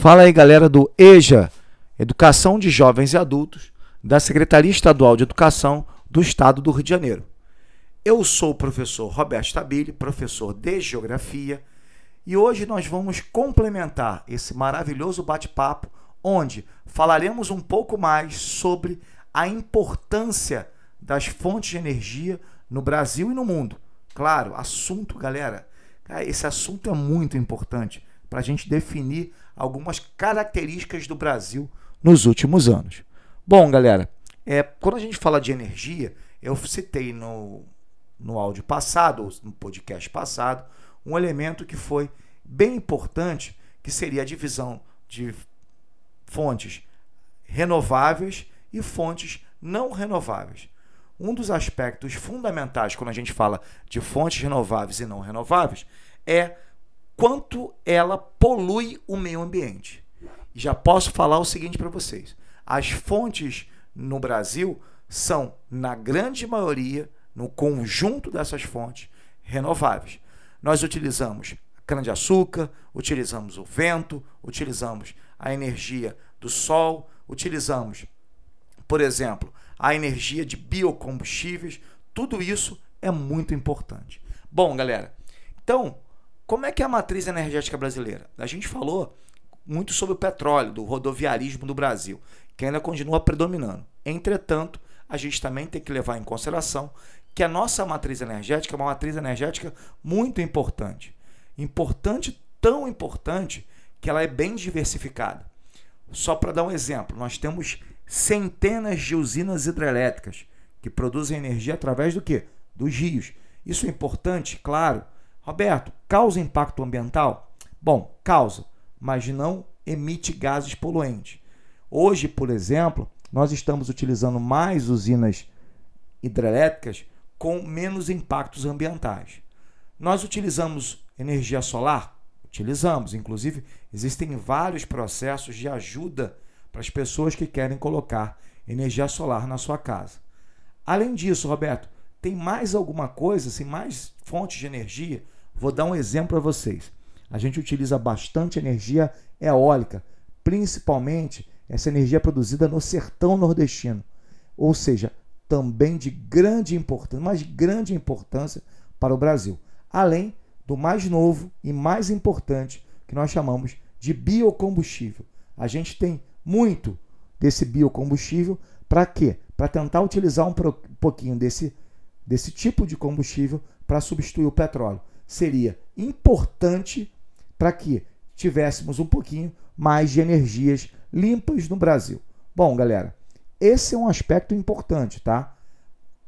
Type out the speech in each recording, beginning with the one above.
Fala aí, galera do EJA, Educação de Jovens e Adultos, da Secretaria Estadual de Educação do Estado do Rio de Janeiro. Eu sou o professor Roberto Stabile, professor de Geografia, e hoje nós vamos complementar esse maravilhoso bate-papo, onde falaremos um pouco mais sobre a importância das fontes de energia no Brasil e no mundo. Claro, assunto, galera, esse assunto é muito importante para a gente definir algumas características do Brasil nos últimos anos. Bom, galera, é, quando a gente fala de energia, eu citei no, no áudio passado, no podcast passado, um elemento que foi bem importante, que seria a divisão de fontes renováveis e fontes não renováveis. Um dos aspectos fundamentais quando a gente fala de fontes renováveis e não renováveis é quanto ela polui o meio ambiente. Já posso falar o seguinte para vocês: as fontes no Brasil são, na grande maioria, no conjunto dessas fontes, renováveis. Nós utilizamos cana-de-açúcar, utilizamos o vento, utilizamos a energia do sol, utilizamos, por exemplo, a energia de biocombustíveis. Tudo isso é muito importante. Bom, galera, então como é que é a matriz energética brasileira? A gente falou muito sobre o petróleo, do rodoviarismo do Brasil, que ainda continua predominando. Entretanto, a gente também tem que levar em consideração que a nossa matriz energética é uma matriz energética muito importante. Importante, tão importante, que ela é bem diversificada. Só para dar um exemplo, nós temos centenas de usinas hidrelétricas que produzem energia através do quê? Dos rios. Isso é importante, claro, Roberto, causa impacto ambiental? Bom, causa, mas não emite gases poluentes. Hoje, por exemplo, nós estamos utilizando mais usinas hidrelétricas com menos impactos ambientais. Nós utilizamos energia solar? Utilizamos. Inclusive, existem vários processos de ajuda para as pessoas que querem colocar energia solar na sua casa. Além disso, Roberto, tem mais alguma coisa, assim, mais fontes de energia Vou dar um exemplo para vocês. A gente utiliza bastante energia eólica, principalmente essa energia produzida no sertão nordestino. Ou seja, também de grande importância, mas de grande importância para o Brasil. Além do mais novo e mais importante, que nós chamamos de biocombustível. A gente tem muito desse biocombustível para quê? Para tentar utilizar um pouquinho desse, desse tipo de combustível para substituir o petróleo seria importante para que tivéssemos um pouquinho mais de energias limpas no Brasil. Bom, galera, esse é um aspecto importante, tá?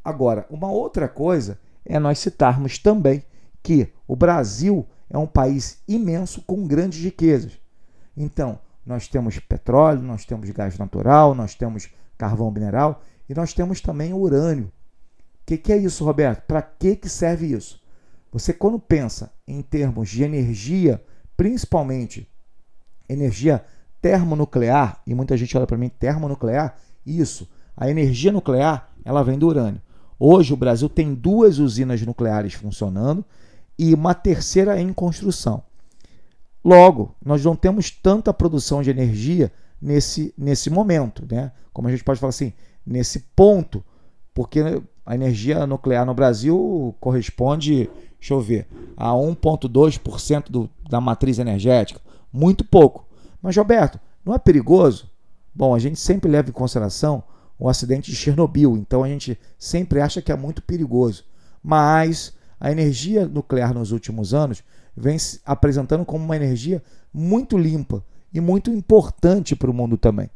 Agora, uma outra coisa é nós citarmos também que o Brasil é um país imenso com grandes riquezas. Então, nós temos petróleo, nós temos gás natural, nós temos carvão mineral e nós temos também urânio. O que, que, é isso, Roberto? Para que, que serve isso? Você, quando pensa em termos de energia, principalmente energia termonuclear, e muita gente olha para mim, termonuclear, isso, a energia nuclear, ela vem do urânio. Hoje o Brasil tem duas usinas nucleares funcionando e uma terceira em construção. Logo, nós não temos tanta produção de energia nesse, nesse momento, né? Como a gente pode falar assim, nesse ponto, porque a energia nuclear no Brasil corresponde deixa eu ver, a 1,2% da matriz energética. Muito pouco. Mas, Roberto, não é perigoso? Bom, a gente sempre leva em consideração o acidente de Chernobyl, então a gente sempre acha que é muito perigoso. Mas a energia nuclear nos últimos anos vem se apresentando como uma energia muito limpa e muito importante para o mundo também.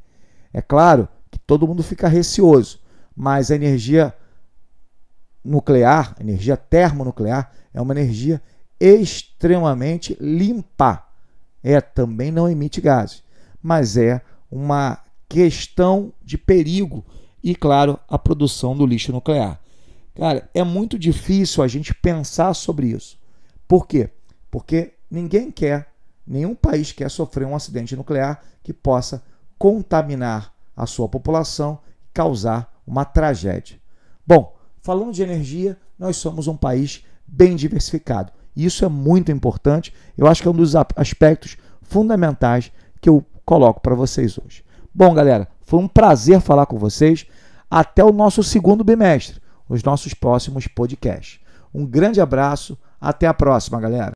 É claro que todo mundo fica receoso, mas a energia nuclear, energia termonuclear, é uma energia extremamente limpa. É, também não emite gases, mas é uma questão de perigo e, claro, a produção do lixo nuclear. Cara, é muito difícil a gente pensar sobre isso. Por quê? Porque ninguém quer, nenhum país quer sofrer um acidente nuclear que possa contaminar a sua população e causar uma tragédia. Bom, Falando de energia, nós somos um país bem diversificado. Isso é muito importante. Eu acho que é um dos aspectos fundamentais que eu coloco para vocês hoje. Bom, galera, foi um prazer falar com vocês. Até o nosso segundo bimestre, os nossos próximos podcasts. Um grande abraço, até a próxima, galera.